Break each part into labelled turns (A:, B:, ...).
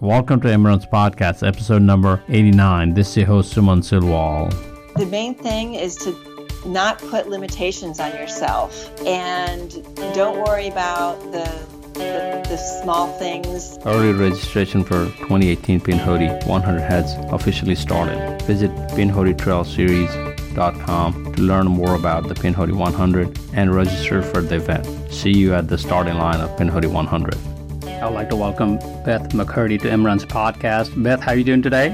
A: Welcome to Imran's Podcast, episode number 89. This is your host, Suman Silwal.
B: The main thing is to not put limitations on yourself and don't worry about the, the, the small things.
A: Early registration for 2018 Pinhoti 100 Heads officially started. Visit pinhotitrailseries.com to learn more about the Pinhoti 100 and register for the event. See you at the starting line of Pinhoti 100. I'd like to welcome Beth McCurdy to Imran's podcast. Beth, how are you doing today?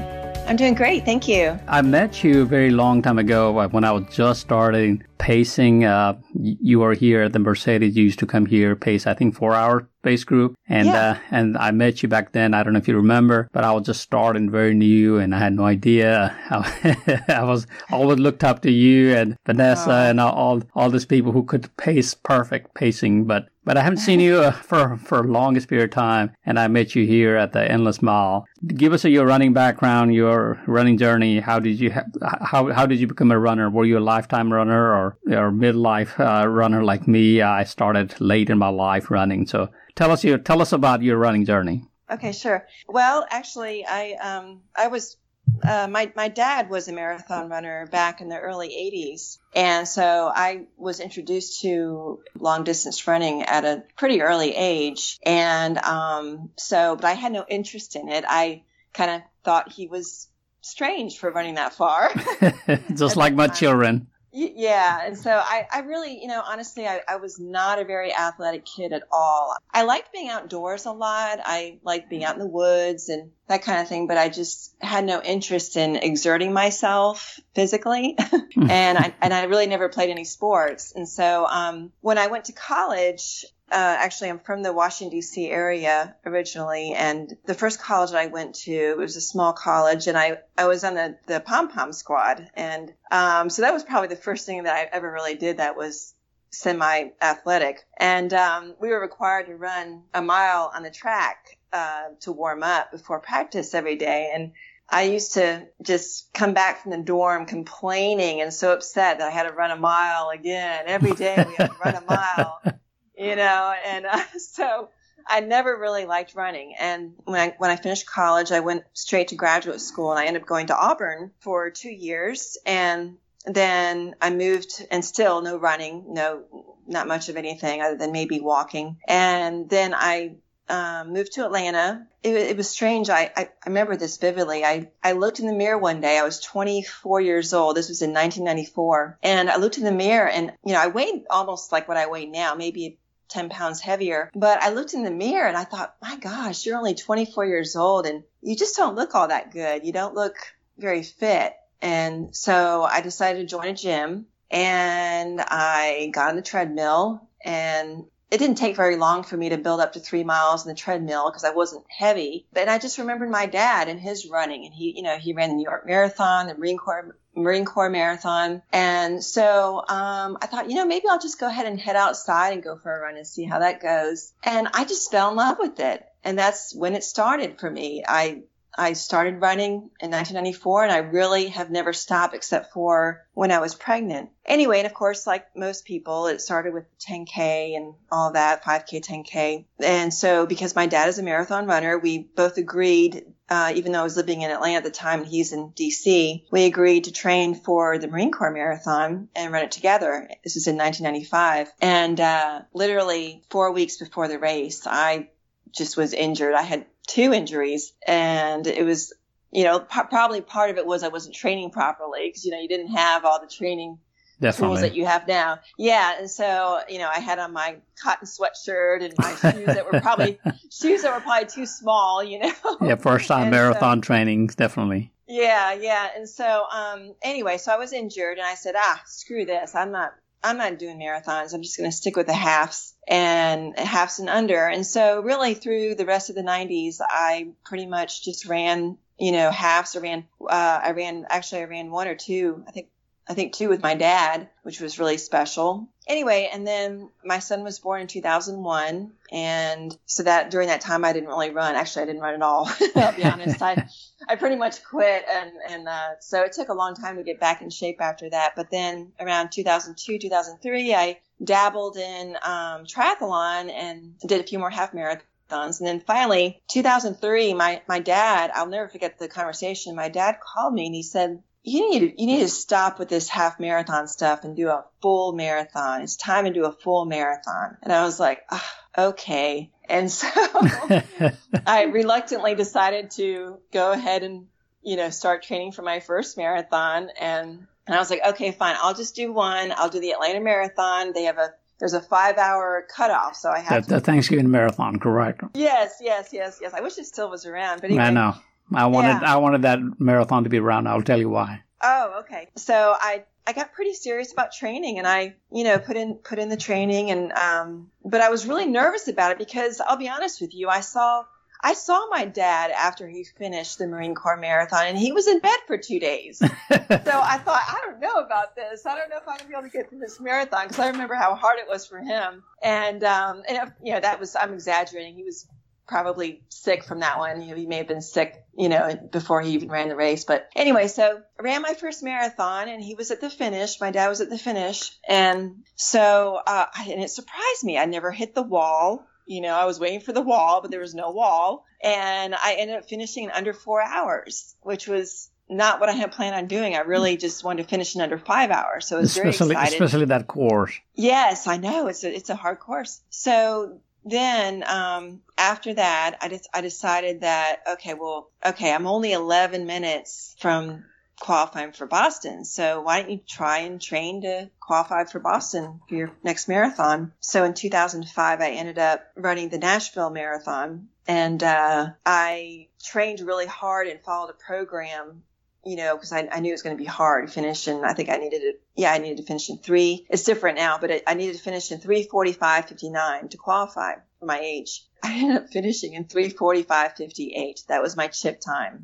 B: I'm doing great, thank you.
A: I met you a very long time ago uh, when I was just starting pacing. Uh, you were here at the Mercedes. You used to come here, pace, I think, four hour pace group. And,
B: Yeah.
A: uh, and I met you back then. I don't know if you remember, but I was just starting very new and I had no idea. I was always looked up to you and Vanessa
B: Aw.
A: and all, all these people who could pace perfect pacing. But, but I haven't seen you uh, for, for longest period of time. And I met you here at the Endless Mile. Give us your running background, your running journey. How did you, ha- how, how did you become a runner? Were you a lifetime runner or, or midlife uh, runner like me? I started late in my life running. So tell us your, tell us about your running journey.
B: Okay, sure. Well, actually, I um, I was uh, my my dad was a marathon runner back in the early '80s, and so I was introduced to long distance running at a pretty early age, and um, so but I had no interest in it. I kind of thought he was strange for running that far.
A: Just like my
B: time.
A: children.
B: Yeah, and so I, I really, you know, honestly, I, I was not a very athletic kid at all. I liked being outdoors a lot. I liked being out in the woods and that kind of thing, but I just had no interest in exerting myself physically. and I and I really never played any sports. And so um, when I went to college, uh, actually, I'm from the Washington D.C. area originally, and the first college I went to it was a small college, and I I was on the the pom pom squad, and um, so that was probably the first thing that I ever really did that was semi athletic, and um, we were required to run a mile on the track uh, to warm up before practice every day, and I used to just come back from the dorm complaining and so upset that I had to run a mile again every day. We had to run a mile you know, and uh, so I never really liked running. And when I when I finished college, I went straight to graduate school, and I ended up going to Auburn for two years, and then I moved, and still no running, no, not much of anything other than maybe walking. And then I um, moved to Atlanta. It, it was strange. I, I, I remember this vividly. I, I looked in the mirror one day. I was 24 years old. This was in 1994. And I looked in the mirror and, you know, I weighed almost like what I weigh now, maybe 10 pounds heavier. But I looked in the mirror and I thought, my gosh, you're only 24 years old and you just don't look all that good. You don't look very fit. And so I decided to join a gym and I got on the treadmill and it didn't take very long for me to build up to three miles on the treadmill because I wasn't heavy. But I just remembered my dad and his running and he, you know, he ran the New York Marathon, the Marine Corps Marine Corps Marathon. And so um, I thought, you know, maybe I'll just go ahead and head outside and go for a run and see how that goes. And I just fell in love with it. And that's when it started for me. I I started running in 1994 and I really have never stopped except for when I was pregnant. Anyway, and of course, like most people, it started with 10K and all that, 5K, 10K. And so because my dad is a marathon runner, we both agreed, uh, even though I was living in Atlanta at the time and he's in DC, we agreed to train for the Marine Corps Marathon and run it together. This is in 1995. And, uh, literally four weeks before the race, I just was injured. I had two injuries and it was, you know, p- probably part of it was I wasn't training properly because, you know, you didn't have all the training tools that you have now. Yeah. And so, you know, I had on my cotton sweatshirt and my shoes that were probably, shoes that were probably too small, you know?
A: Yeah, first time
B: And so-
A: marathon training, definitely.
B: Yeah, yeah. And so, um, anyway, so I was injured and I said, ah, screw this. I'm not, I'm not doing marathons. I'm just going to stick with the halves and halves and under. And so really through the rest of the nineties, I pretty much just ran, you know, halves. I ran, uh, I ran, actually I ran one or two, I think, I think two with my dad, which was really special. Anyway, and then my son was born in 2001. And so that during that time, I didn't really run. Actually, I didn't run at all. I'll be honest. I, I pretty much quit. And, and, uh, so it took a long time to get back in shape after that. But then around 2002, 2003, I dabbled in, um, triathlon and did a few more half marathons marathons. And then finally, 2003, my, my dad, I'll never forget the conversation. My dad called me and he said, you need to, you need to stop with this half marathon stuff and do a full marathon. It's time to do a full marathon. And I was like, oh, okay. And so I reluctantly decided to go ahead and, you know, start training for my first marathon. And, and I was like, okay, fine. I'll just do one. I'll do the Atlanta Marathon. They have a there's a five hour cutoff, so I have
A: the, the Thanksgiving marathon, correct?
B: Yes, yes, yes, yes. I wish it still was around, but anyway. I
A: know. I wanted yeah. I wanted that marathon to be around. I'll tell you why.
B: Oh, okay. So I I got pretty serious about training and I, you know, put in put in the training and um but I was really nervous about it because I'll be honest with you, I saw I saw my dad after he finished the Marine Corps marathon and he was in bed for two days. so I thought, I don't know about this. I don't know if I'm going to be able to get through this marathon because I remember how hard it was for him. And, um, and, you know, that was, I'm exaggerating. He was probably sick from that one. He may have been sick, you know, before he even ran the race. But anyway, so I ran my first marathon and he was at the finish. My dad was at the finish. And so, uh, and it surprised me. I never hit the wall. You know, I was waiting for the wall, but there was no wall. And I ended up finishing in under four hours, which was not what I had planned on doing. I really just wanted to finish in under five hours. So I was
A: especially,
B: very excited.
A: Especially that course.
B: Yes, I know. It's a, it's a hard course. So then um, after that, I just I decided that okay, well, okay, I'm only 11 minutes from qualifying for Boston. So why don't you try and train to qualify for Boston for your next marathon? So in 2005, I ended up running the Nashville Marathon and uh, I trained really hard and followed a program. You know, because I, I, knew it was going to be hard to finish, and I think I needed to. Yeah, I needed to finish in three. It's different now, but it, I needed to finish in three forty-five fifty-nine to qualify for my age. I ended up finishing in three forty-five fifty-eight. That was my chip time.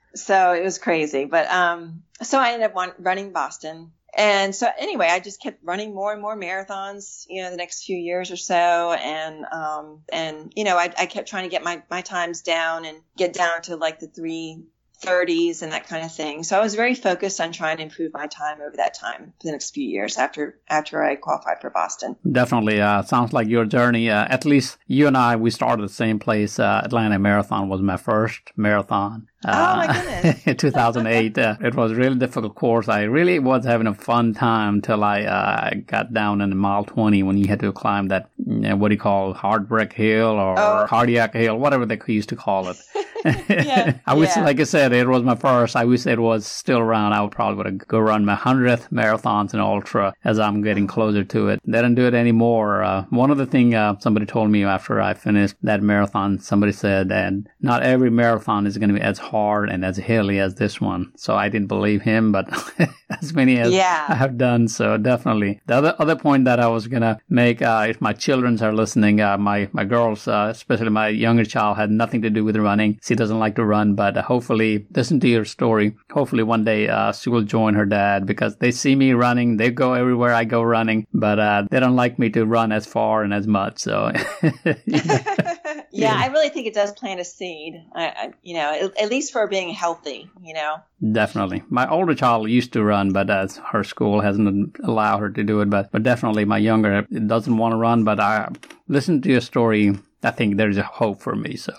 B: so it was crazy. But um, so I ended up running Boston. And so anyway, I just kept running more and more marathons, you know, the next few years or so. And, um, and, you know, I, I kept trying to get my, my times down and get down to like the three 30s and that kind of thing. So I was very focused on trying to improve my time over that time for the next few years after after I qualified for Boston.
A: Definitely, uh, sounds like your journey. Uh, at least you and I, we started the same place. Uh, Atlanta Marathon was my first marathon.
B: oh my goodness!
A: in 2008, uh, it was a really difficult course. I really was having a fun time till I uh, got down in mile 20 when you had to climb that what do you call heartbreak hill or oh. cardiac hill, whatever they used to call it. yeah, I wish, yeah. like I said, it was my first. I wish it was still around. I would probably would go run my hundredth marathons and ultra as I'm getting closer to it. They don't do it anymore. Uh, one of the thing uh, somebody told me after I finished that marathon, somebody said, that not every marathon is going to be as hard and as hilly as this one. So I didn't believe him, but as many as
B: yeah.
A: I have done. So definitely. The other other point that I was gonna make, uh, if my children are listening, uh, my my girls, uh, especially my younger child, had nothing to do with running. She doesn't like to run, but hopefully, listen to your story. Hopefully, one day uh, she will join her dad because they see me running. They go everywhere I go running, but uh, they don't like me to run as far and as much. So.
B: yeah, I really think it does plant a seed. I, I, you know, at, at, least for being healthy. You know.
A: Definitely, my older child used to run, but as her school hasn't allowed her to do it. But but definitely, my younger doesn't want to run. But I listen to your story. I think there's a hope for me. So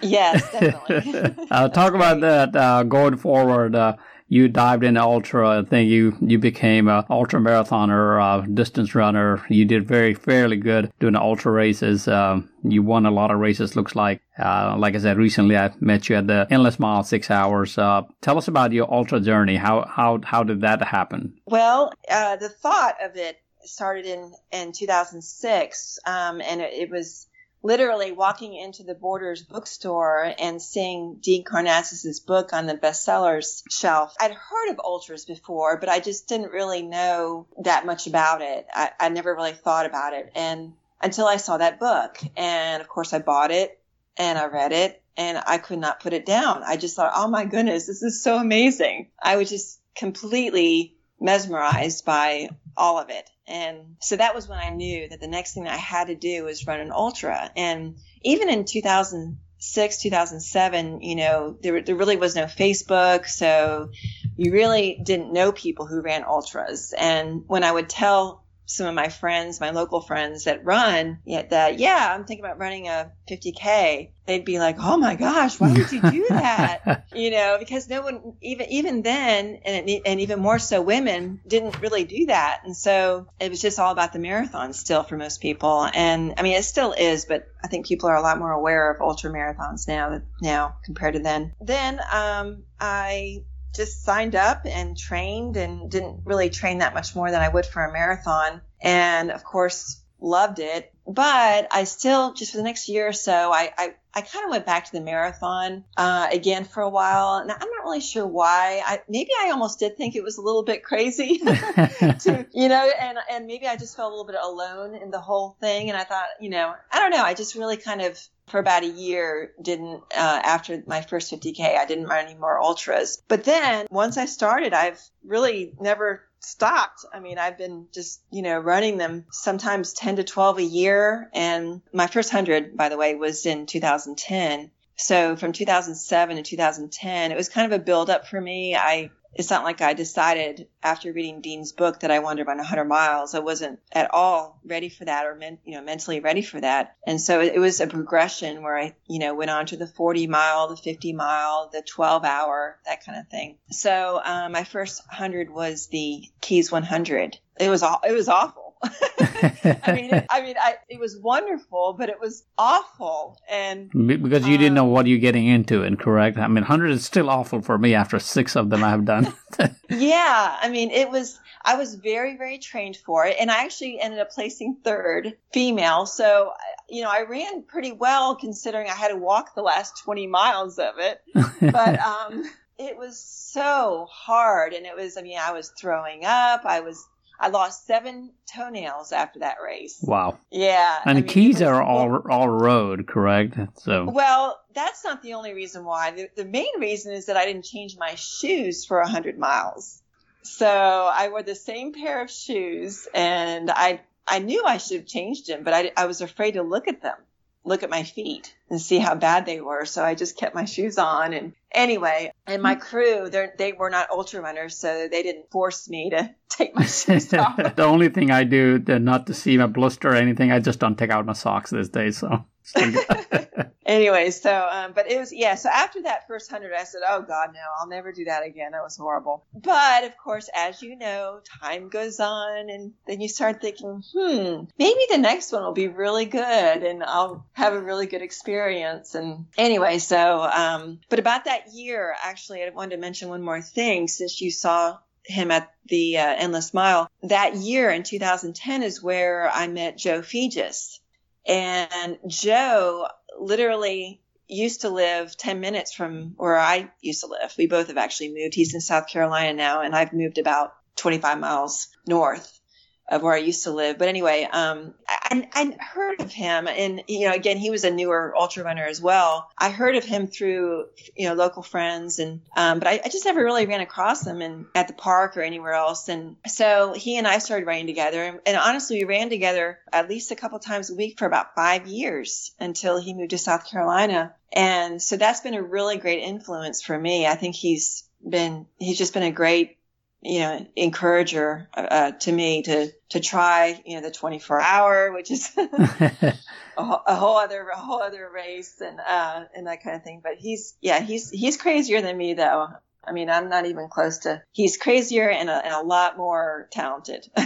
B: yes, definitely.
A: uh, talk about that uh, going forward. Uh, you dived into ultra. I think you you became a ultra marathoner, uh, distance runner. You did very fairly good doing the ultra races. Um, you won a lot of races. Looks like. Uh, like I said, recently I met you at the Endless Mile six hours. Uh, tell us about your ultra journey. How how how did that happen?
B: Well, uh, the thought of it started in in 2006, um, and it, it was literally walking into the Borders bookstore and seeing Dean Karnazes's book on the bestsellers shelf. I'd heard of ultras before, but I just didn't really know that much about it. I, I never really thought about it. And until I saw that book. And of course I bought it and I read it and I could not put it down. I just thought, oh my goodness, this is so amazing. I was just completely mesmerized by all of it. And so that was when I knew that the next thing I had to do was run an ultra. And even in 2006, 2007, you know, there, there really was no Facebook. So you really didn't know people who ran ultras. And when I would tell some of my friends, my local friends that run, yeah, that, yeah, I'm thinking about running a 50K, they'd be like, "Oh my gosh, why would you do that?" you know, because no one even even then, and it, and even more so, women didn't really do that, and so it was just all about the marathon still for most people. And I mean, it still is, but I think people are a lot more aware of ultra marathons now now compared to then. Then um, I just signed up and trained and didn't really train that much more than I would for a marathon. And of course, loved it. But I still, just for the next year or so, I, I, I kind of went back to the marathon uh, again for a while. And I'm not really sure why. I, maybe I almost did think it was a little bit crazy, to, you know, and, and maybe I just felt a little bit alone in the whole thing. And I thought, you know, I don't know. I just really kind of for about a year didn't uh, after my first 50k i didn't run any more ultras but then once i started i've really never stopped. I mean, I've been just, you know, running them sometimes 10 to 12 a year. And my first 100, by the way, was in 2010. So from 2007 to 2010, it was kind of a build up for me. I it's not like I decided after reading Dean's book that I wanted to run 100 miles. I wasn't at all ready for that or men, you know mentally ready for that. And so it, was a progression where I you know went on to the 40 mile, the 50 mile, the 12 hour, that kind of thing. So um, my first 100 was the Keys 100. It was all it was awful. I mean, it, I mean, I, it was wonderful, but it was awful, and
A: because you um, didn't know what you're getting into, and correct. I mean, hundred is still awful for me after six of them I have done.
B: yeah, I mean, it was. I was very, very trained for it, and I actually ended up placing third, female. So, you know, I ran pretty well considering I had to walk the last twenty miles of it, but. um it was so hard and it was i mean i was throwing up i was I lost seven toenails after that race.
A: Wow.
B: Yeah.
A: And I the mean, keys was, are all all road, correct? So.
B: Well, that's not the only reason why. The, the main reason is that I didn't change my shoes for a hundred miles. So I wore the same pair of shoes, and I I knew I should have changed them, but I I was afraid to look at them look at my feet and see how bad they were. So I just kept my shoes on. And anyway, and my crew, they were not ultra runners, so they didn't force me to take my shoes off.
A: the only thing I do, not to see my blister or anything, I just don't take out my socks these days. So.
B: anyway, so um, but it was yeah. So after that first hundred, I said, "Oh God, no, I'll never do that again. That was horrible." But of course, as you know, time goes on, and then you start thinking, "Hmm, maybe the next one will be really good, and I'll have a really good experience." And anyway, so um, but about that year, actually, I wanted to mention one more thing since you saw him at the uh, Endless Mile. That year in 2010 is where I met Joe Fejes. And Joe literally used to live 10 minutes from where I used to live. We both have actually moved. He's in South Carolina now, and I've moved about 25 miles north of where I used to live. But anyway, um, I, I heard of him, and you know, again, he was a newer ultra runner as well. I heard of him through you know local friends, and um, but I, I, just never really ran across him in, at the park or anywhere else. And so he and I started running together, and, and honestly, we ran together at least a couple times a week for about five years until he moved to South Carolina. And so that's been a really great influence for me. I think he's been he's just been a great you know, encourager uh, to me to to try, you know, the 24 hour, which is a, a, whole other a whole other race and uh, and that kind of thing. But he's yeah, he's he's crazier than me though. I mean, I'm not even close to. He's crazier and a, and a lot more talented.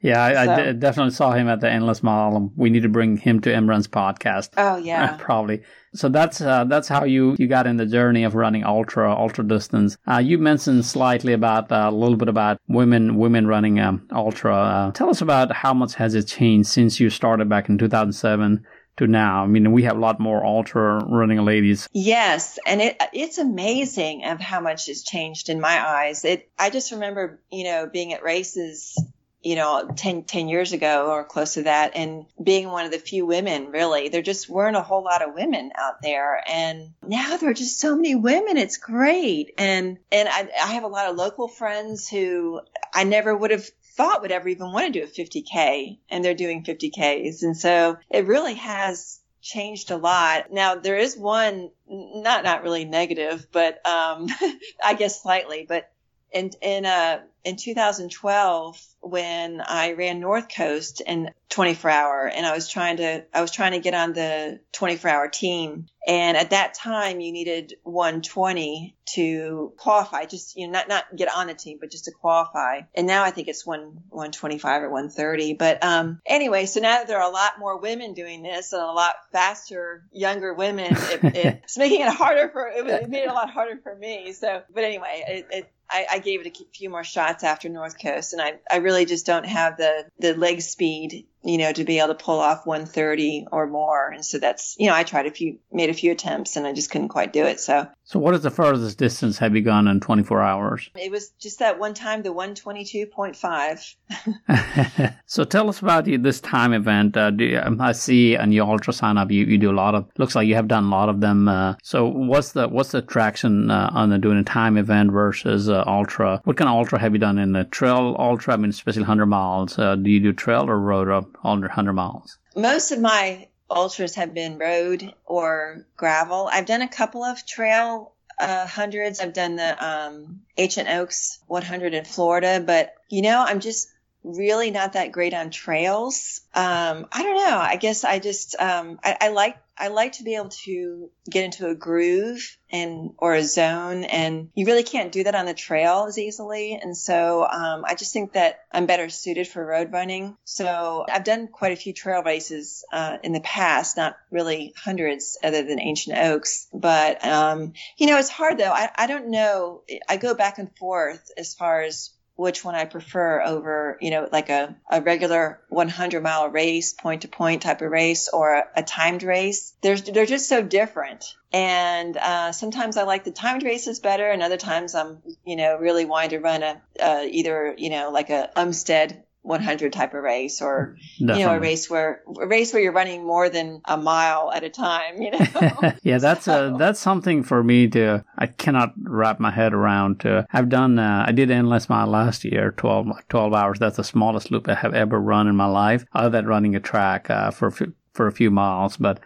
A: yeah, I, so. I d- definitely saw him at the Endless Mile. We need to bring him to Imran's podcast.
B: Oh yeah,
A: probably. So that's uh, that's how you you got in the journey of running ultra ultra distance. Uh, you mentioned slightly about uh, a little bit about women women running um, ultra. Uh, tell us about how much has it changed since you started back in 2007 to now? I mean, we have a lot more ultra running ladies.
B: Yes, and it it's amazing of how much has changed in my eyes. It I just remember, you know, being at races you know 10, 10 years ago or close to that and being one of the few women really there just weren't a whole lot of women out there and now there are just so many women it's great and and I, I have a lot of local friends who i never would have thought would ever even want to do a 50K and they're doing 50Ks. And so it really has changed a lot. Now there is one, not, not really negative, but, um, I guess slightly, but in, in, uh, in 2012 when I ran North Coast in 24 hour and I was trying to I was trying to get on the 24 hour team. And at that time you needed 120 to qualify just you know not not get on the team but just to qualify. And now I think it's 1 125 or 130 but um anyway so now that there are a lot more women doing this and a lot faster younger women it, it's making it harder for it, it made it a lot harder for me. So but anyway it, it I, I, gave it a few more shots after North Coast, and I, I really just don't have the, the leg speed, you know, to be able to pull off 130 or more. And so that's, you know, I tried a few, made a few attempts, and I just couldn't quite do it. So.
A: So what is the furthest distance have you gone in 24 hours?
B: It was just that one time, the 122.5.
A: so tell us about this time event. Uh, you, I see on your ultra sign up, you, you do a lot of. Looks like you have done a lot of them. Uh, so what's the what's the traction uh, on the doing a time event versus uh, ultra? What kind of ultra have you done in the trail ultra? I mean, especially 100 miles. Uh, do you do trail or road under 100 miles?
B: Most of my ultras have been road or gravel. I've done a couple of trail uh, hundreds. I've done the um, Ancient Oaks 100 in Florida, but you know, I'm just really not that great on trails. Um, I don't know. I guess I just um, I, I like I like to be able to get into a groove and or a zone, and you really can't do that on the trail as easily. And so um, I just think that I'm better suited for road running. So I've done quite a few trail races uh, in the past, not really hundreds other than Ancient Oaks, but um, you know it's hard though. I, I don't know. I go back and forth as far as which one I prefer over, you know, like a, a regular 100 mile race, point to point type of race or a, a timed race. They're, they're just so different. And, uh, sometimes I like the timed races better and other times I'm, you know, really wanting to run a, uh, either, you know, like a Umstead 100 type of race or Definitely. you know a race where a race where you're running more than a mile at a time you know
A: yeah that's so. a, that's something for me to i cannot wrap my head around to i've done uh, i did endless mile last year 12 12 hours that's the smallest loop i have ever run in my life other than running a track uh, for for a few miles but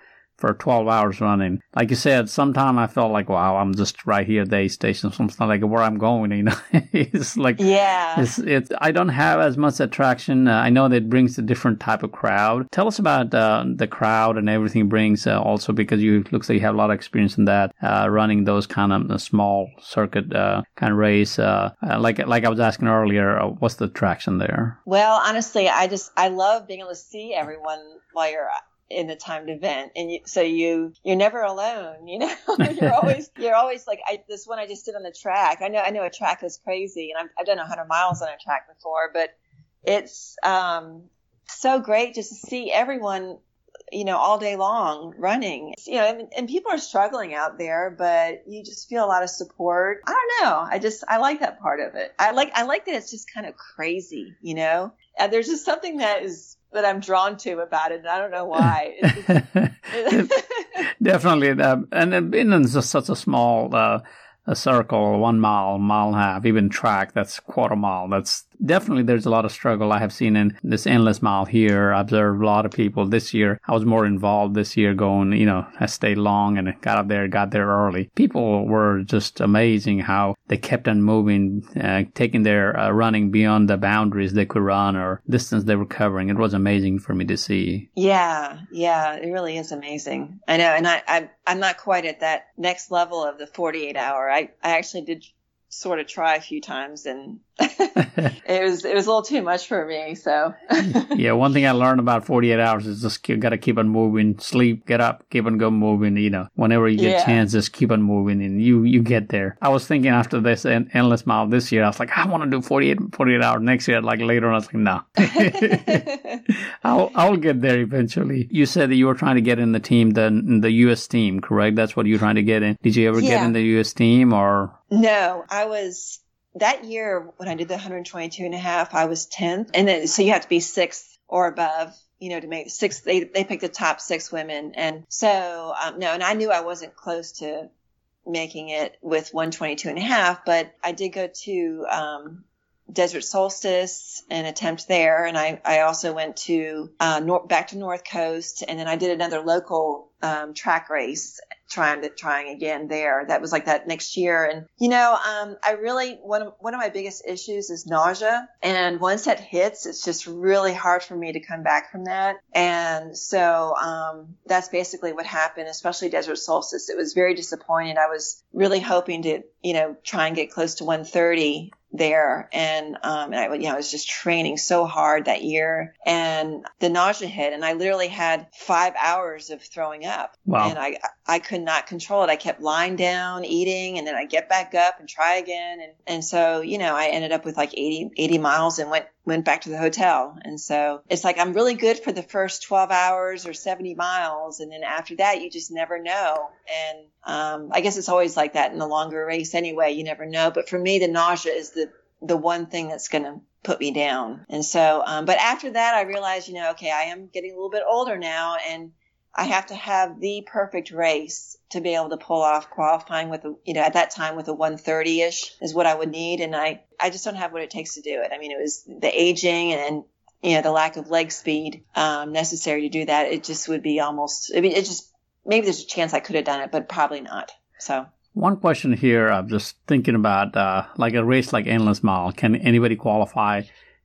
A: for 12 hours running. Like you said, sometime I felt like, wow, I'm just right here at the aid station. So it's not like where I'm going, you know. it's like,
B: yeah,
A: it's, it's, I don't have as much attraction. Uh, I know that it brings a different type of crowd. Tell us about uh, the crowd and everything brings uh, also because you looks like you have a lot of experience in that, uh, running those kind of uh, small circuit uh, kind of race. like, like I was asking earlier, what's the attraction there?
B: Well, honestly, I just, I love being able to see everyone while you're in a timed event and you, so you you're never alone you know? You're always you're always like I, this one i just did on the track. I know i know a track is crazy and I've, I've done 100 miles on a track before but it's um so great just to see everyone you know all day long running. You know and, and people are struggling out there but you just feel a lot of support. I don't know. I just i like that part of it. I like i like that it's just kind of crazy you know? And there's just something that is that I'm drawn to about it. And I don't know why.
A: Definitely. Uh, and being in such a small uh, a circle, one mile, mile and a half, even track, that's quarter mile. That's definitely there's a lot of struggle I have seen in this endless mile here. I observed a lot of people this year. I was more involved this year going, you know, I stayed long and got up there, got there early. People were just amazing how they kept on moving, uh, taking their uh, running beyond the boundaries they could run or distance they were covering. It was amazing for me to see.
B: Yeah, yeah, it really is amazing. I know, and I, I I'm not quite at that next level of the 48 hour. I I actually did sort of try a few times and it was it was a little too much for me so.
A: Yeah one thing i learned about 48 hours is just you got to keep on moving. Sleep get up keep on go moving you know. Whenever you get yeah. a chance just keep on moving and you you get there. I was thinking after this endless mile this year i was like i want to do 48 48 hours next year like later on i was like no. I'll i'll get there eventually. You said that you were trying to get in the team the the us team correct? That's what you're trying to get in? Did you ever yeah. get in the us team or?
B: No, I was that year when I did the 122 and a half, I was 10th. And then, so you have to be sixth or above, you know, to make six, they, they picked the top six women. And so, um, no, and I knew I wasn't close to making it with 122 and a half, but I did go to, um, Desert Solstice and attempt there. And I, I also went to, uh, back to North Coast and then I did another local um, track race trying to trying again there. That was like that next year. And you know, um, I really one of, one of my biggest issues is nausea. And once that hits, it's just really hard for me to come back from that. And so um, that's basically what happened, especially Desert Solstice. It was very disappointing. I was really hoping to you know try and get close to 130 there. And um and I you know I was just training so hard that year. And the nausea hit and I literally had 5 hours of throwing up.
A: Wow.
B: and I I could not control it. I kept lying down eating and then I get back up and try again. And and so you know I ended up with like 80 80 miles and went went back to the hotel. And so it's like I'm really good for the first 12 hours or 70 miles. And then after that you just never know. And um I guess it's always like that in the longer race anyway. You never know. But for me the nausea is the the one thing that's going to put me down. And so, um, but after that, I realized, you know, okay, I am getting a little bit older now. And I have to have the perfect race to be able to pull off qualifying with a, you know, at that time with a 130 ish is what I would need. And I, I just don't have what it takes to do it. I mean, it was the aging and, you know, the lack of leg speed, um, necessary to do that. It just would be almost, I mean, it just, maybe there's a chance I could have done it, but probably not. So.
A: One question here, I'm just thinking about uh, like a race like Endless Mile. Can anybody qualify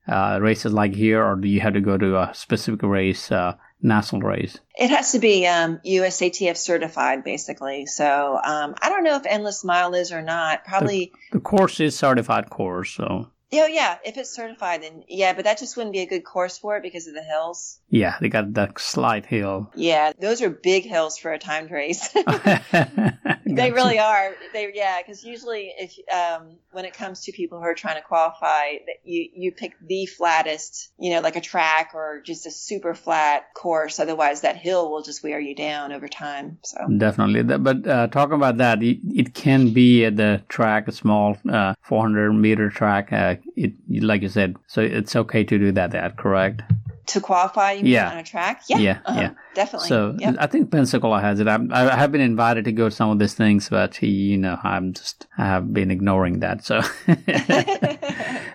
A: uh, races like here, or do you have to go to a specific race, uh, national race?
B: It has to be um, USATF certified, basically. So um, I don't know if Endless Mile is or not. Probably
A: the, the course is certified course, so.
B: Oh yeah, if it's certified, then yeah, but that just wouldn't be a good course for it because of the hills.
A: Yeah, they got the slight hill.
B: Yeah, those are big hills for a timed race. they really are. They yeah, because usually if um, when it comes to people who are trying to qualify, you you pick the flattest, you know, like a track or just a super flat course. Otherwise, that hill will just wear you down over time. So
A: definitely, but uh, talking about that, it, it, can be at the track, a small uh, 400 meter track. Uh, it like you said, so it's okay to do that. That correct?
B: To qualify, you
A: yeah.
B: on a track? Yeah,
A: yeah, uh-huh. yeah.
B: definitely.
A: So
B: yep.
A: I think Pensacola has it. I, I have been invited to go to some of these things, but you know, I'm just I have been ignoring that. So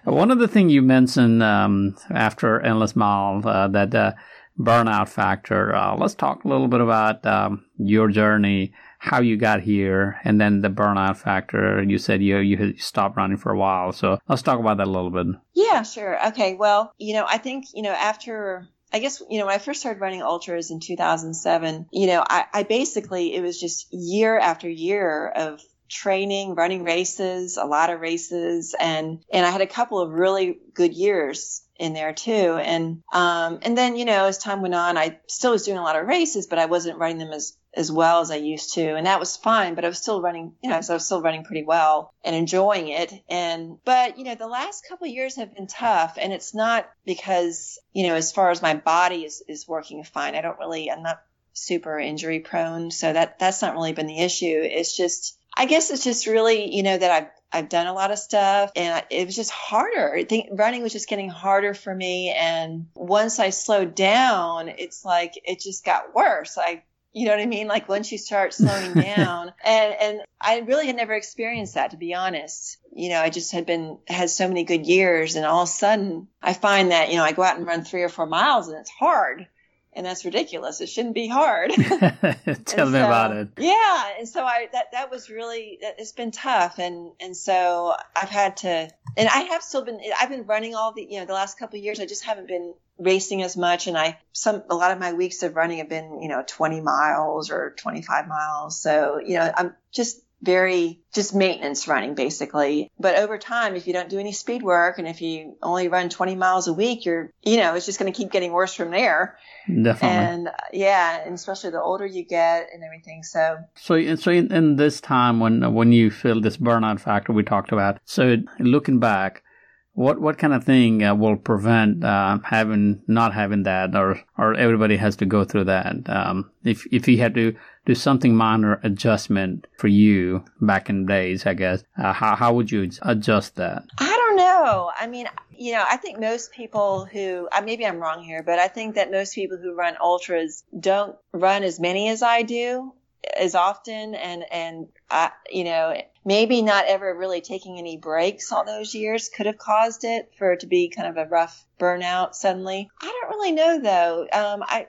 A: one of the things you mentioned um, after Endless Mile uh, that uh, burnout factor. Uh, let's talk a little bit about um, your journey how you got here and then the burnout factor. You said you you stopped running for a while, so let's talk about that a little bit.
B: Yeah, sure. Okay. Well, you know, I think you know after I guess, you know, when I first started running ultras in 2007, you know, I, I, basically, it was just year after year of training, running races, a lot of races. And, and I had a couple of really good years in there too. And, um, and then, you know, as time went on, I still was doing a lot of races, but I wasn't running them as as well as I used to. And that was fine, but I was still running, you know, so I was still running pretty well and enjoying it. And, but, you know, the last couple years have been tough and it's not because, you know, as far as my body is, is working fine. I don't really, I'm not super injury prone. So that, that's not really been the issue. It's just, I guess it's just really, you know, that I've, I've done a lot of stuff and it was just harder. I think running was just getting harder for me. And once I slowed down, it's like it just got worse. I you know what I mean? Like once you start slowing down and, and I really had never experienced that to be honest. You know, I just had been, had so many good years and all of a sudden I find that, you know, I go out and run three or four miles and it's hard and that's ridiculous. It shouldn't be hard.
A: Tell me about it.
B: Yeah, and so I that that was really it's been tough, and and so I've had to, and I have still been I've been running all the you know the last couple of years. I just haven't been racing as much, and I some a lot of my weeks of running have been you know 20 miles or 25 miles. So you know I'm just very just maintenance running basically. But over time, if you don't do any speed work and if you only run 20 miles a week, you're, you know, it's just going to keep getting worse from there.
A: Definitely.
B: And uh, yeah, and especially the older you get and everything. So,
A: so, so in, in this time when, when you feel this burnout factor we talked about, so looking back, what what kind of thing uh, will prevent uh, having not having that, or or everybody has to go through that? Um, if if you had to do something minor adjustment for you back in days, I guess, uh, how how would you adjust that?
B: I don't know. I mean, you know, I think most people who maybe I'm wrong here, but I think that most people who run ultras don't run as many as I do as often and and I, you know maybe not ever really taking any breaks all those years could have caused it for it to be kind of a rough burnout suddenly. I don't really know though. Um, I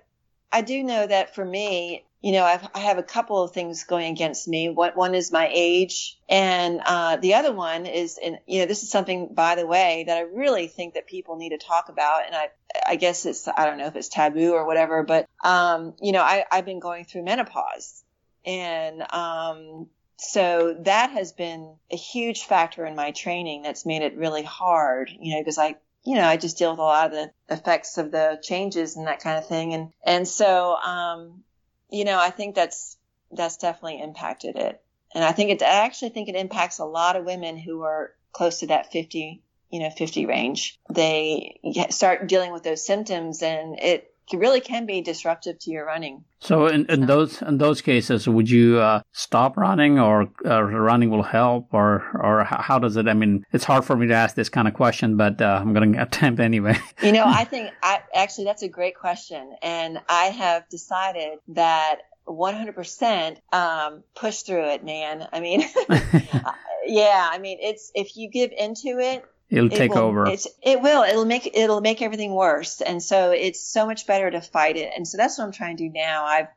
B: I do know that for me, you know, I've, I have a couple of things going against me. What one is my age, and uh, the other one is, and you know, this is something, by the way, that I really think that people need to talk about. And I, I guess it's, I don't know if it's taboo or whatever, but um, you know, I, I've been going through menopause, and um, so that has been a huge factor in my training. That's made it really hard, you know, because I you know, I just deal with a lot of the effects of the changes and that kind of thing. And, and so, um, you know, I think that's, that's definitely impacted it. And I think it, I actually think it impacts a lot of women who are close to that 50, you know, 50 range. They start dealing with those symptoms and it, really can be disruptive to your running.
A: So in, in those in those cases, would you uh, stop running, or uh, running will help, or or how does it? I mean, it's hard for me to ask this kind of question, but uh, I'm going to attempt anyway.
B: you know, I think I actually that's a great question, and I have decided that 100% um, push through it, man. I mean, yeah, I mean, it's if you give into it,
A: it'll it take
B: will,
A: over.
B: it will. It'll make it'll make everything worse, and so it's so much better to fight it. And so that's what I'm trying to do now. I've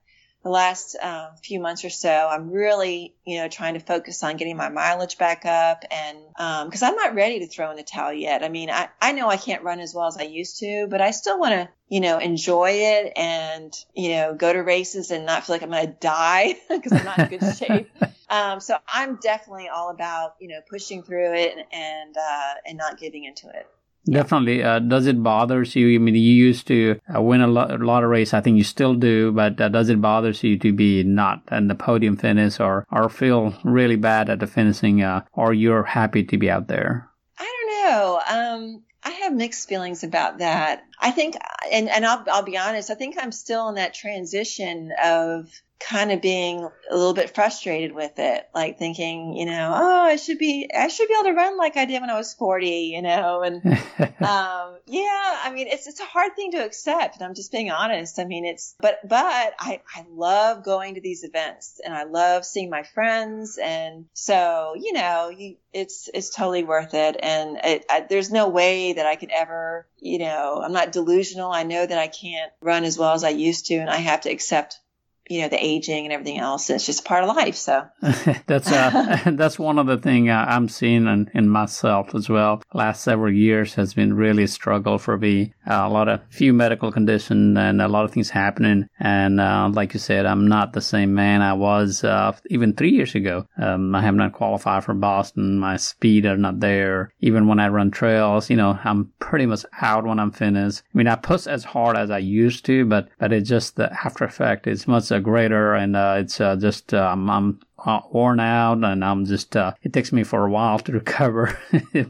B: the last uh, few months or so, I'm really, you know, trying to focus on getting my mileage back up and, um, cause I'm not ready to throw in the towel yet. I mean, I, I know I can't run as well as I used to, but I still want to, you know, enjoy it and, you know, go to races and not feel like I'm going to die because I'm not in good shape. Um, so I'm definitely all about, you know, pushing through it and, and, uh, and not giving into it.
A: Definitely. Uh, does it bothers you? I mean, you used to uh, win a lot, a lot of race. I think you still do, but uh, does it bothers you to be not in the podium finish or, or feel really bad at the finishing, uh, or you're happy to be out there?
B: I don't know. Um, I have mixed feelings about that. I think, and, and I'll, I'll be honest, I think I'm still in that transition of kind of being a little bit frustrated with it, like thinking, you know, oh, I should be, I should be able to run like I did when I was 40, you know, and, um, yeah, I mean, it's, it's a hard thing to accept. And I'm just being honest. I mean, it's, but, but I, I love going to these events and I love seeing my friends. And so, you know, you, it's, it's totally worth it. And it, I, there's no way that I could ever, you know, I'm not delusional. I know that I can't run as well as I used to and I have to accept you know the aging and everything else. It's just part of life. So
A: that's uh, that's one of the thing uh, I'm seeing in, in myself as well. Last several years has been really a struggle for me. Uh, a lot of few medical condition and a lot of things happening. And uh, like you said, I'm not the same man I was uh, even three years ago. Um, I have not qualified for Boston. My speed are not there. Even when I run trails, you know, I'm pretty much out when I'm finished. I mean, I push as hard as I used to, but but it's just the after effect is much greater, and uh, it's uh, just um, I'm uh, worn out, and I'm just uh, it takes me for a while to recover.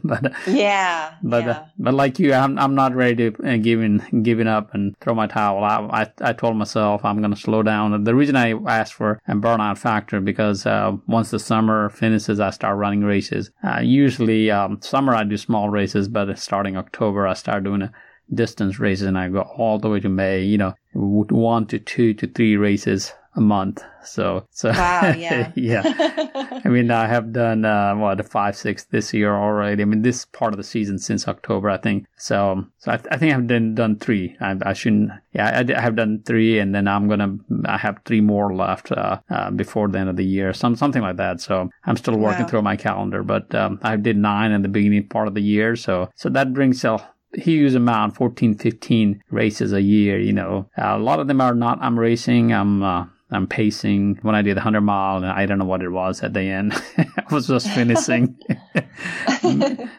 B: but yeah,
A: but
B: yeah.
A: but like you, I'm I'm not ready to uh, giving giving up and throw my towel. I I, I told myself I'm going to slow down. The reason I asked for a burnout factor because once the summer finishes, I start running races. usually um, summer I do small races, but starting October I start doing a distance races and I go all the way to May, you know, one to two to three races a month. So, so
B: wow, yeah,
A: yeah. I mean, I have done uh, what five, six this year already. I mean, this part of the season since October, I think. So, so I, th- I think I've done done three. I, I shouldn't. Yeah, I, I, have done three, and then I'm gonna. I have three more left uh, uh, before the end of the year, some something like that. So I'm still working wow. through my calendar, but um, I did nine in the beginning part of the year. So, so that brings a huge amount 14 15 races a year you know a lot of them are not i'm racing i'm uh, I'm pacing when I did 100 mile, and I don't know what it was at the end. I was just finishing.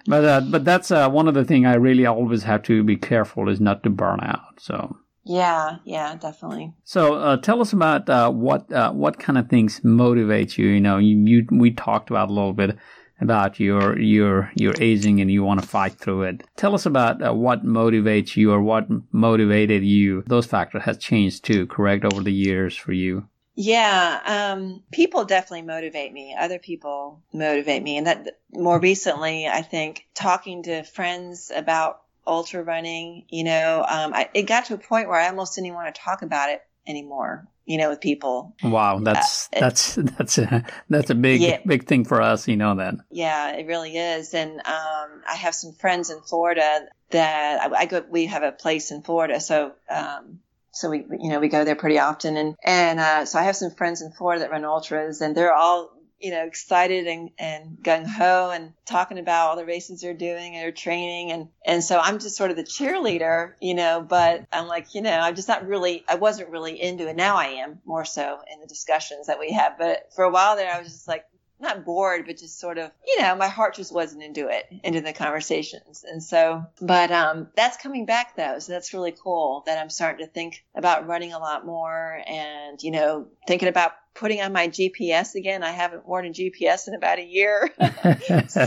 A: but uh, but that's uh, one of the things I really always have to be careful is not to burn out. So
B: yeah, yeah, definitely.
A: So uh, tell us about uh, what uh, what kind of things motivate you. You know, you, you we talked about a little bit about your your your aging and you want to fight through it. Tell us about uh, what motivates you or what motivated you. Those factors has changed too, correct, over the years for you.
B: Yeah, um, people definitely motivate me. Other people motivate me, and that more recently, I think talking to friends about ultra running, you know, um, I, it got to a point where I almost didn't even want to talk about it anymore you know, with people.
A: Wow, that's uh, that's that's a that's a big yeah. big thing for us, you know that.
B: Yeah, it really is. And um, I have some friends in Florida that I, I, go. We have a place in Florida, so um, So we, you know, we go there pretty often. And, and, uh, so I have some friends in Florida that run ultras and they're all, you know, excited and, and gung ho and talking about all the races they're doing and their training. And, and so I'm just sort of the cheerleader, you know, but I'm like, you know, I'm just not really, I wasn't really into it. Now I am more so in the discussions that we have. But for a while there, I was just like, not bored, but just sort of, you know, my heart just wasn't into it, into the conversations. And so, but um, that's coming back though. So that's really cool that I'm starting to think about running a lot more and, you know, thinking about putting on my GPS again. I haven't worn a GPS in about a year.
A: so,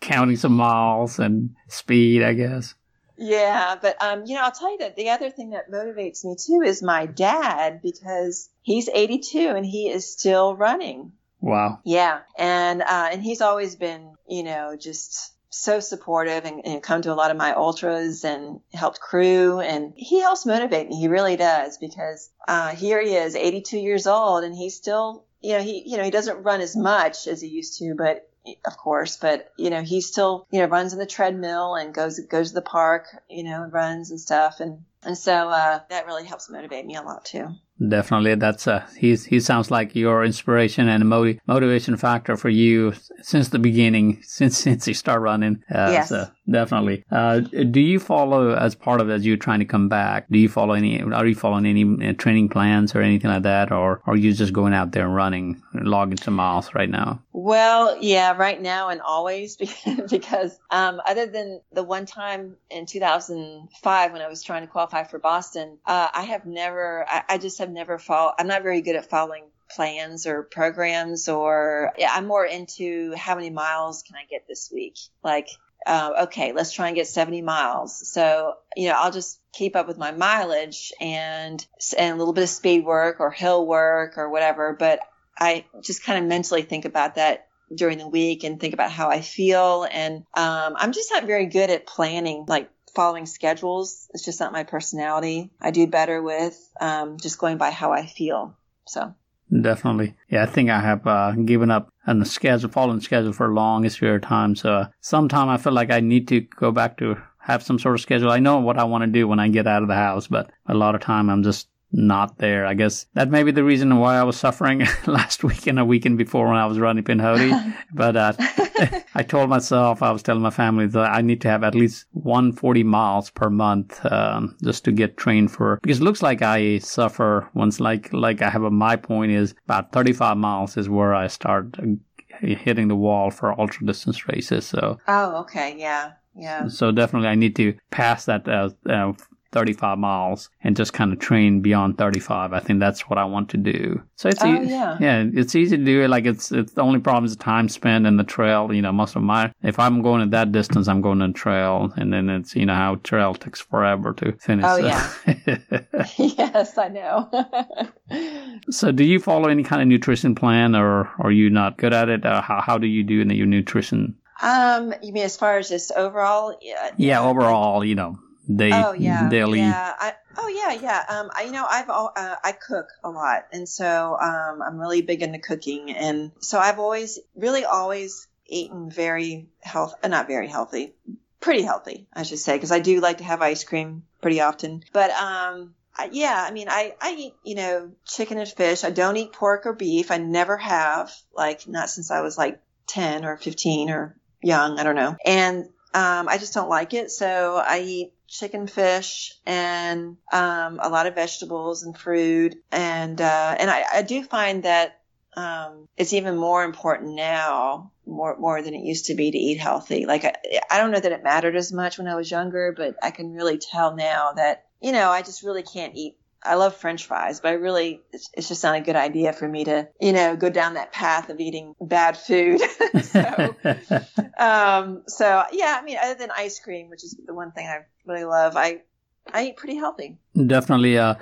A: Counting some miles and speed, I guess.
B: Yeah, but um, you know, I'll tell you that the other thing that motivates me too is my dad because he's 82 and he is still running.
A: Wow.
B: Yeah. And, uh, and he's always been, you know, just so supportive and, and, come to a lot of my ultras and helped crew and he helps motivate me. He really does because, uh, here he is 82 years old and he's still, you know, he, you know, he doesn't run as much as he used to, but of course, but you know, he still, you know, runs in the treadmill and goes, goes to the park, you know, and runs and stuff. And, and so, uh, that really helps motivate me a lot too.
A: Definitely, that's uh, he's he sounds like your inspiration and motiv- motivation factor for you since the beginning, since since you start running.
B: Uh, yes.
A: So definitely. Uh, do you follow as part of as you're trying to come back? Do you follow any? Are you following any uh, training plans or anything like that, or, or are you just going out there and running, logging some miles right now?
B: Well, yeah, right now and always because um, other than the one time in 2005 when I was trying to qualify for Boston, uh, I have never. I, I just have never followed. I'm not very good at following plans or programs or yeah, I'm more into how many miles can I get this week? Like, uh, okay, let's try and get 70 miles. So, you know, I'll just keep up with my mileage and, and a little bit of speed work or hill work or whatever. But I just kind of mentally think about that during the week and think about how I feel. And, um, I'm just not very good at planning like following schedules. It's just not my personality. I do better with um, just going by how I feel. So
A: definitely, yeah. I think I have uh, given up on the schedule, following the schedule for a longest period of time. So uh, sometime I feel like I need to go back to have some sort of schedule. I know what I want to do when I get out of the house, but a lot of time I'm just not there. I guess that may be the reason why I was suffering last week and a weekend before when I was running Pinhoti. but uh, I told myself, I was telling my family that I need to have at least 140 miles per month um, just to get trained for. Because it looks like I suffer once, like like I have a my point is about 35 miles is where I start uh, hitting the wall for ultra distance races. So.
B: Oh, okay, yeah. Yeah.
A: So definitely, I need to pass that uh, uh, 35 miles and just kind of train beyond 35. I think that's what I want to do. So it's
B: oh,
A: e-
B: yeah.
A: yeah, it's easy to do it. Like it's it's the only problem is the time spent in the trail. You know, most of my if I'm going at that distance, I'm going on trail, and then it's you know how trail takes forever to finish.
B: Oh yeah. yes, I know.
A: so, do you follow any kind of nutrition plan, or are you not good at it? Uh, how how do you do in your nutrition?
B: Um, you mean as far as just overall?
A: Yeah, yeah overall, you know, they
B: oh yeah
A: daily
B: yeah I, oh yeah yeah um I, you know i've uh, i cook a lot and so um i'm really big into cooking and so i've always really always eaten very health uh, not very healthy pretty healthy i should say because i do like to have ice cream pretty often but um I, yeah, I mean, I, I eat, you know, chicken and fish. I don't eat pork or beef. I never have, like, not since I was like 10 or 15 or young. I don't know. And, um, I just don't like it. So I eat chicken, fish, and um, a lot of vegetables and fruit. And uh, and I, I, do find that um, it's even more important now, more more than it used to be, to eat healthy. Like I, I don't know that it mattered as much when I was younger, but I can really tell now that you know I just really can't eat I love French fries, but I really, it's, it's, just not a good idea for me to, you know, go down that path of eating bad food. so, um, so yeah, I mean, other than ice cream, which is the one thing I really love, I, I eat pretty healthy.
A: Definitely. Uh,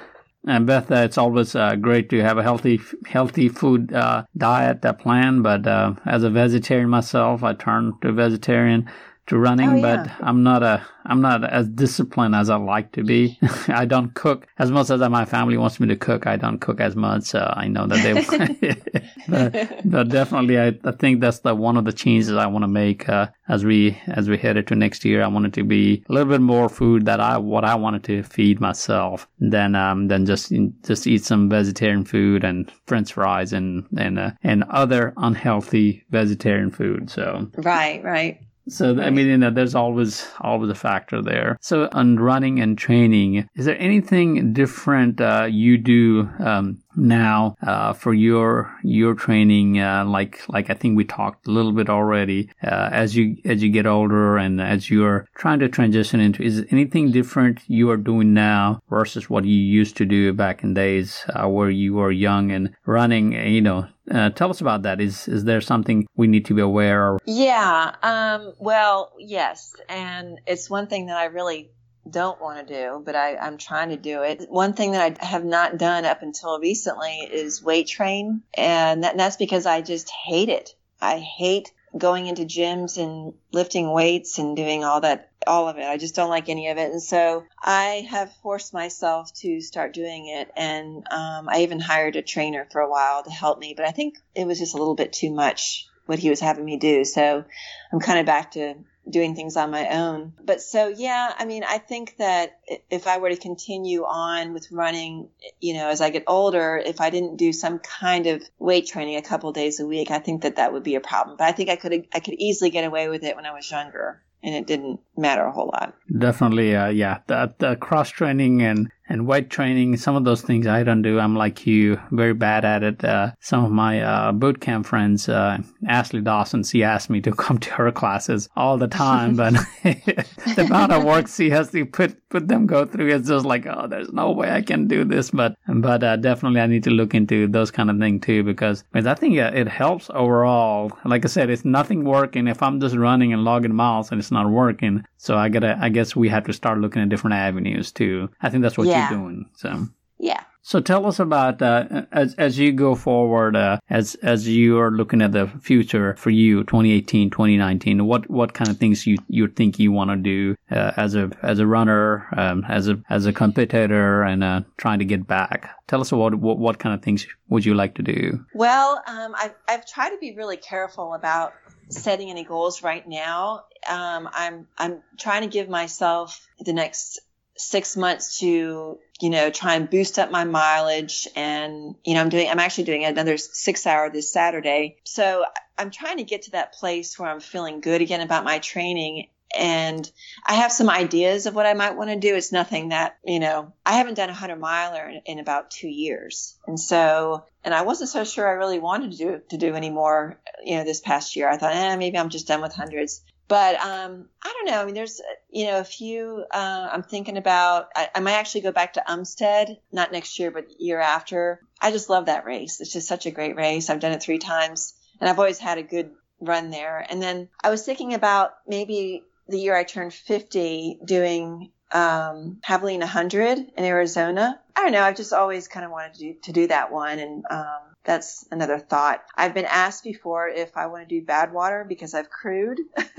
A: and Beth, uh, it's always uh, great to have a healthy, healthy food uh, diet uh, plan. But uh, as a vegetarian myself, I turned to vegetarian to running,
B: Oh,
A: but. I'm not a I'm not as disciplined as I like to be. I don't cook as much as my family wants me to cook. I don't cook as much, so I know that they. but, but definitely, I, I think that's the one of the changes I want to make uh, as we as we head into next year. I want it to be a little bit more food that I what I wanted to feed myself than um than just just eat some vegetarian food and French fries and and uh, and other unhealthy vegetarian food. So
B: right, right.
A: So I mean, you know, there's always always a factor there. So on running and training, is there anything different uh, you do um, now uh, for your your training? Uh, like like I think we talked a little bit already. Uh, as you as you get older and as you're trying to transition into, is anything different you are doing now versus what you used to do back in days uh, where you were young and running? You know, uh, tell us about that. Is is there something we need to be aware of?
B: Yeah. Um, well, yes. And it's one thing that I really don't want to do, but I, I'm trying to do it. One thing that I have not done up until recently is weight train. And, that, and that's because I just hate it. I hate going into gyms and lifting weights and doing all that, all of it. I just don't like any of it. And so I have forced myself to start doing it. And um, I even hired a trainer for a while to help me, but I think it was just a little bit too much what he was having me do. So I'm kind of back to doing things on my own. But so, yeah, I mean, I think that if I were to continue on with running, you know, as I get older, if I didn't do some kind of weight training a couple days a week, I think that that would be a problem. But I think I could, I could easily get away with it when I was younger and it didn't matter a whole lot.
A: Definitely, uh, yeah. The, the cross training and and weight training, some of those things I don't do. I'm like you, very bad at it. Uh, some of my uh, boot camp friends, uh, Ashley Dawson, she asked me to come to her classes all the time, but the amount of work she has to put put them go through is just like, oh, there's no way I can do this. But but uh, definitely, I need to look into those kind of thing too because because I think uh, it helps overall. Like I said, it's nothing working if I'm just running and logging miles and it's not working. So I gotta, I guess we have to start looking at different avenues too. I think that's what
B: Yeah.
A: You're doing. So.
B: Yeah.
A: So tell us about uh, as as you go forward, uh, as as you are looking at the future for you, 2018, 2019. What what kind of things you you think you want to do uh, as a as a runner, um, as a as a competitor, and uh, trying to get back? Tell us what, what what kind of things would you like to do?
B: Well, um, I've, I've tried to be really careful about setting any goals right now. Um, I'm I'm trying to give myself the next six months to you know try and boost up my mileage and you know i'm doing i'm actually doing another six hour this saturday so i'm trying to get to that place where i'm feeling good again about my training and I have some ideas of what I might want to do. It's nothing that, you know, I haven't done a hundred miler in, in about two years. And so, and I wasn't so sure I really wanted to do, to do any more, you know, this past year. I thought, eh, maybe I'm just done with hundreds. But um, I don't know. I mean, there's, you know, a few uh, I'm thinking about. I, I might actually go back to Umstead, not next year, but year after. I just love that race. It's just such a great race. I've done it three times, and I've always had a good run there. And then I was thinking about maybe the year I turned 50 doing um, Javelina 100 in Arizona. I don't know. I've just always kind of wanted to do, to do that one. And um, that's another thought. I've been asked before if I want to do Badwater because I've crewed.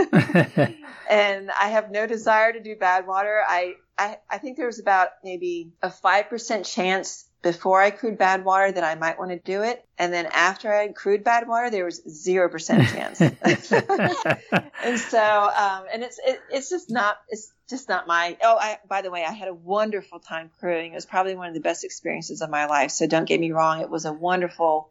B: and I have no desire to do Badwater. I, I, I think there was about maybe a 5% chance before I crewed Badwater that I might want to do it. And then after I crewed Badwater, there was 0% chance. and so, um, and it's, it, it's just not, it's just not my, oh, I, by the way, I had a wonderful time crewing. It was probably one of the best experiences of my life. So don't get me wrong. It was a wonderful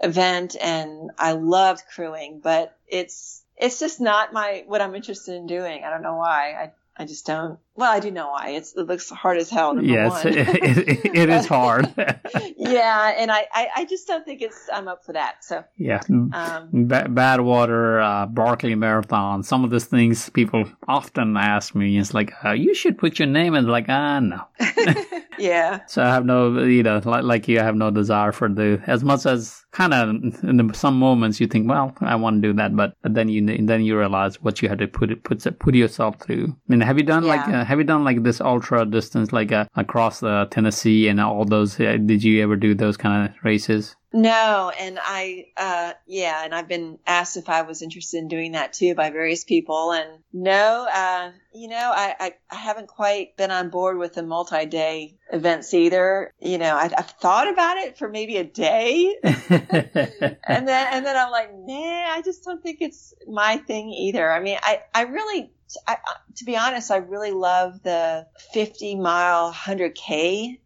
B: event and I loved crewing, but it's, it's just not my, what I'm interested in doing. I don't know why. I, I just don't. Well, I do know why. It's, it looks hard as hell. Number
A: yes,
B: one.
A: it, it, it is hard.
B: yeah, and I, I, I just don't think it's. I'm up for that. So
A: yeah,
B: um,
A: ba- Badwater, uh, Barkley Marathon. Some of these things people often ask me. It's like uh, you should put your name in. Like ah no.
B: yeah,
A: So I have no, you know, like, like you, I have no desire for the as much as kind of in the, some moments you think, well, I want to do that, but, but then you then you realize what you had to put it put put yourself through. I mean, have you done like
B: Yeah.
A: Uh, have you done like this ultra distance like uh, across the Tennessee and all those? Uh, did you ever do those kind of races?
B: No, and I, uh, yeah, and I've been asked if I was interested in doing that too by various people, and no, uh, you know, I, I, I haven't quite been on board with the multi-day events either. You know, I, have thought about it for maybe a day, and then and then I'm like, nah, I just don't think it's my thing either. I mean, I, I really I, to be honest, I really love the 50 mile 100k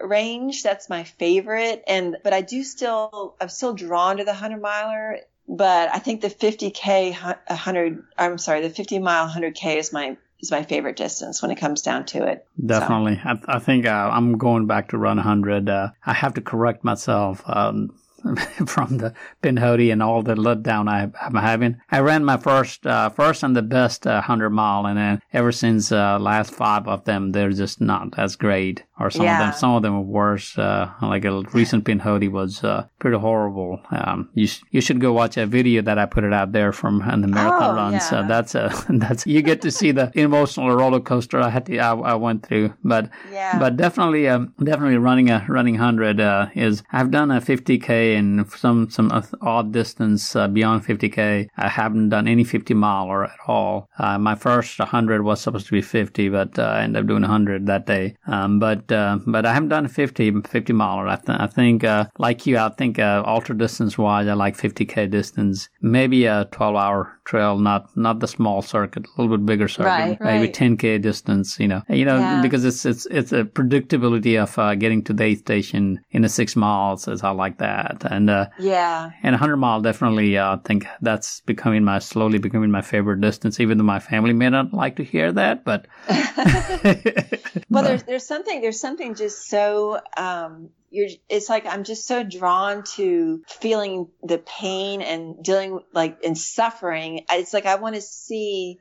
B: range. That's my favorite. And, but I do still, I'm still drawn to the 100 miler. But I think the 50k 100, I'm sorry, the 50 mile 100k is my is my favorite distance when it comes down to it.
A: Definitely, so. I, I, think uh, I'm going back to run 100. Uh, I have to correct myself. Um, from the Pinhoti and all the letdown I, am having. I ran my first, uh, first and the best uh, hundred mile, and then ever since uh, last five of them, they're just not as great. Or some yeah. of them, some of them are worse. Uh, like a recent Pinhoti was uh, pretty horrible. Um, you sh- you should go watch a video that I put it out there from uh, the marathon
B: oh,
A: runs.
B: Yeah.
A: that's a that's you get to see the emotional roller coaster I had to I, I went through. But
B: yeah.
A: but definitely um, definitely running a running hundred is I've done a 50k and some some odd distance uh, beyond 50k. I haven't done any 50 miler at all. Uh, my first 100 was supposed to be 50, but uh, I ended up doing 100 that day. Um, but uh, but I haven't done 50 50 miler. I, th- I think uh, like you, I think uh, ultra distance wise, I like 50k distance. Maybe a 12 hour trail, not not the small circuit, a little bit bigger circuit,
B: right,
A: maybe
B: right.
A: 10k distance. You know, you know
B: yeah.
A: because it's it's it's a predictability of getting to the aid station in the six miles. as I like that and uh,
B: yeah.
A: And 100 mile definitely, uh, I think that's becoming my, slowly becoming my favorite distance, even though my family may not like to hear that, but.
B: well, there's, there's something, there's something just so, um, you're, it's like I'm just so drawn to feeling the pain and dealing like and suffering. It's like I want to see,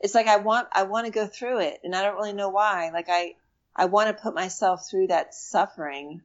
B: it's like I want, I want to go through it and I don't really know why. Like I, I want to put myself through that suffering.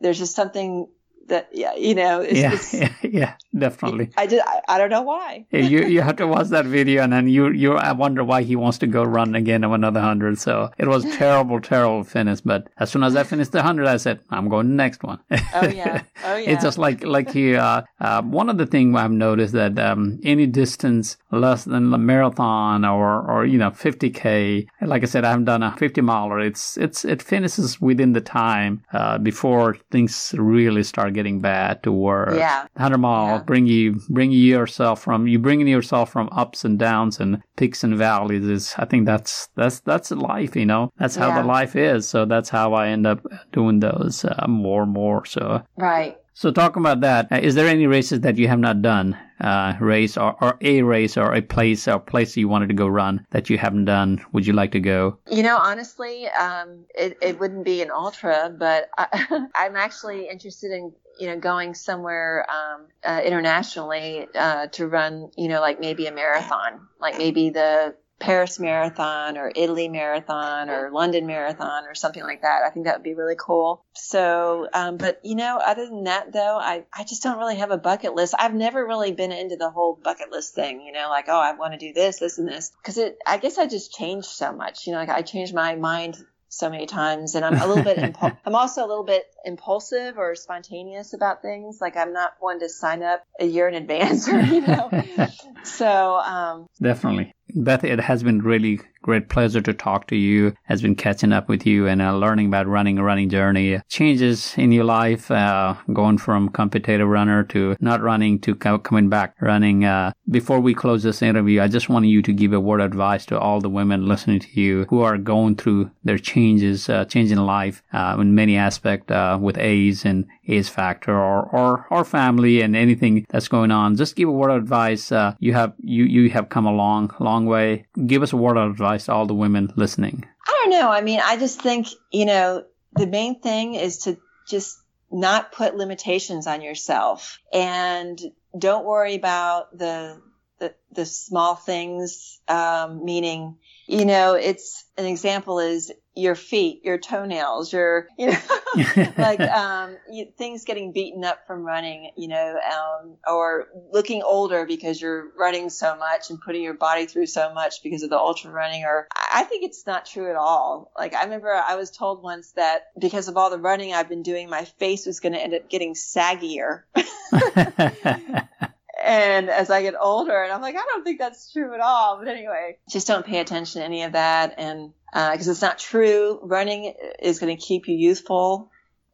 B: There's just something that yeah you know it's,
A: yeah,
B: it's,
A: yeah yeah definitely.
B: I did I, I, don't know why.
A: You you have to watch that video and then you you i wonder why he wants to go run again of another hundred. So it was terrible terrible finish but as soon as i finished the hundred i said i'm going to the next one.
B: Oh yeah. Oh yeah.
A: it's just like like he uh, uh, one of the things i've noticed that um, any distance less than a marathon or or you know 50k like i said i haven't done a 50 miler. It's it's it finishes within the time uh, before things really start getting bad to work.
B: Yeah.
A: 100 mile yeah. bring you bring you yourself from you bringing yourself from ups and downs and peaks and valleys is I think that's that's that's life, you know. That's how yeah. the life is. So that's how I end up doing those uh, more and more. So
B: Right.
A: So talking about that, uh, there any races that you have not done? Uh, race or, or a race or a place or place you wanted to go run that you haven't done? Would you like to go?
B: You know, honestly, um, it, it wouldn't be an ultra, but I, I'm actually interested in you know, going somewhere um, uh, internationally uh, to run, you know, like maybe a marathon, like maybe the Paris Marathon or Italy Marathon or London Marathon or something like that. I think that would be really cool. So, um, but you know, other than that though, I, I just don't really have a bucket list. I've never really been into the whole bucket list thing, you know, like, oh, I want to do this, this and this. Cause it, I guess I just changed so much, you know, like I changed my mind so many times and I'm a little bit impu- I'm also a little bit impulsive or spontaneous about things like I'm not one to sign up a year in advance or you know. So um
A: definitely Beth, it has been really great pleasure to talk to you. Has been catching up with you and uh, learning about running a running journey. Changes in your life, uh, going from competitive runner to not running to coming back running. Uh, before we close this interview, I just want you to give a word of advice to all the women listening to you who are going through their changes, uh, changing life uh, in many aspects uh, with age and age factor or, or or family and anything that's going on. Just give a word of advice. you have you you have come a long long way. Give us a word of advice to all the women listening?
B: I don't know. I mean, I just think, you know, the main thing is to just not put limitations on yourself and don't worry about the the, the small things, um, meaning, you know, it's an example is your feet, your toenails, your, you know, like, um, you, things getting beaten up from running, you know, um, or looking older because you're running so much and putting your body through so much because of the ultra running. Or I think it's not true at all. Like I remember I was told once that because of all the running I've been doing, my face was going to end up getting saggier. and as I get older, and I'm like, I don't think that's true at all. But anyway, just don't pay attention to any of that, and because uh, it's not true. Running is going to keep you youthful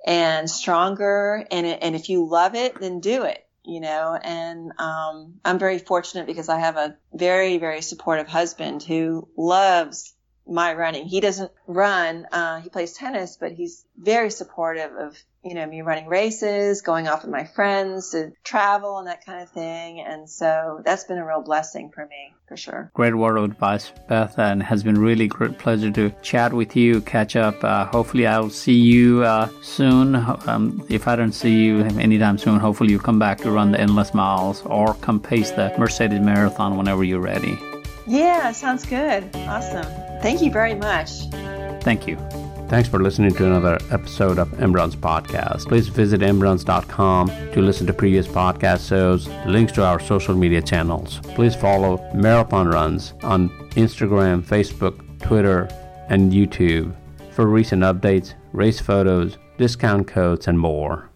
B: and stronger, and and if you love it, then do it. You know, and um, I'm very fortunate because I have a very very supportive husband who loves my running. He doesn't run. Uh, he plays tennis, but he's very supportive of you know me running races, going off with my friends to travel and that kind of thing. And so that's been a real blessing for me, for sure.
A: Great word of advice, Beth, and has been really great pleasure to chat with you, catch up. Uh, hopefully, I'll see you uh, soon. Um, if I don't see you anytime soon, hopefully you come back to run the endless miles or come pace the Mercedes Marathon whenever you're ready.
B: Yeah, sounds good. Awesome. Thank you very much.
A: Thank you.
C: Thanks for listening to another episode of Imran's Podcast. Please visit embryons.com to listen to previous podcast shows, links to our social media channels. Please follow Marathon Runs on Instagram, Facebook, Twitter, and YouTube for recent updates, race photos, discount codes, and more.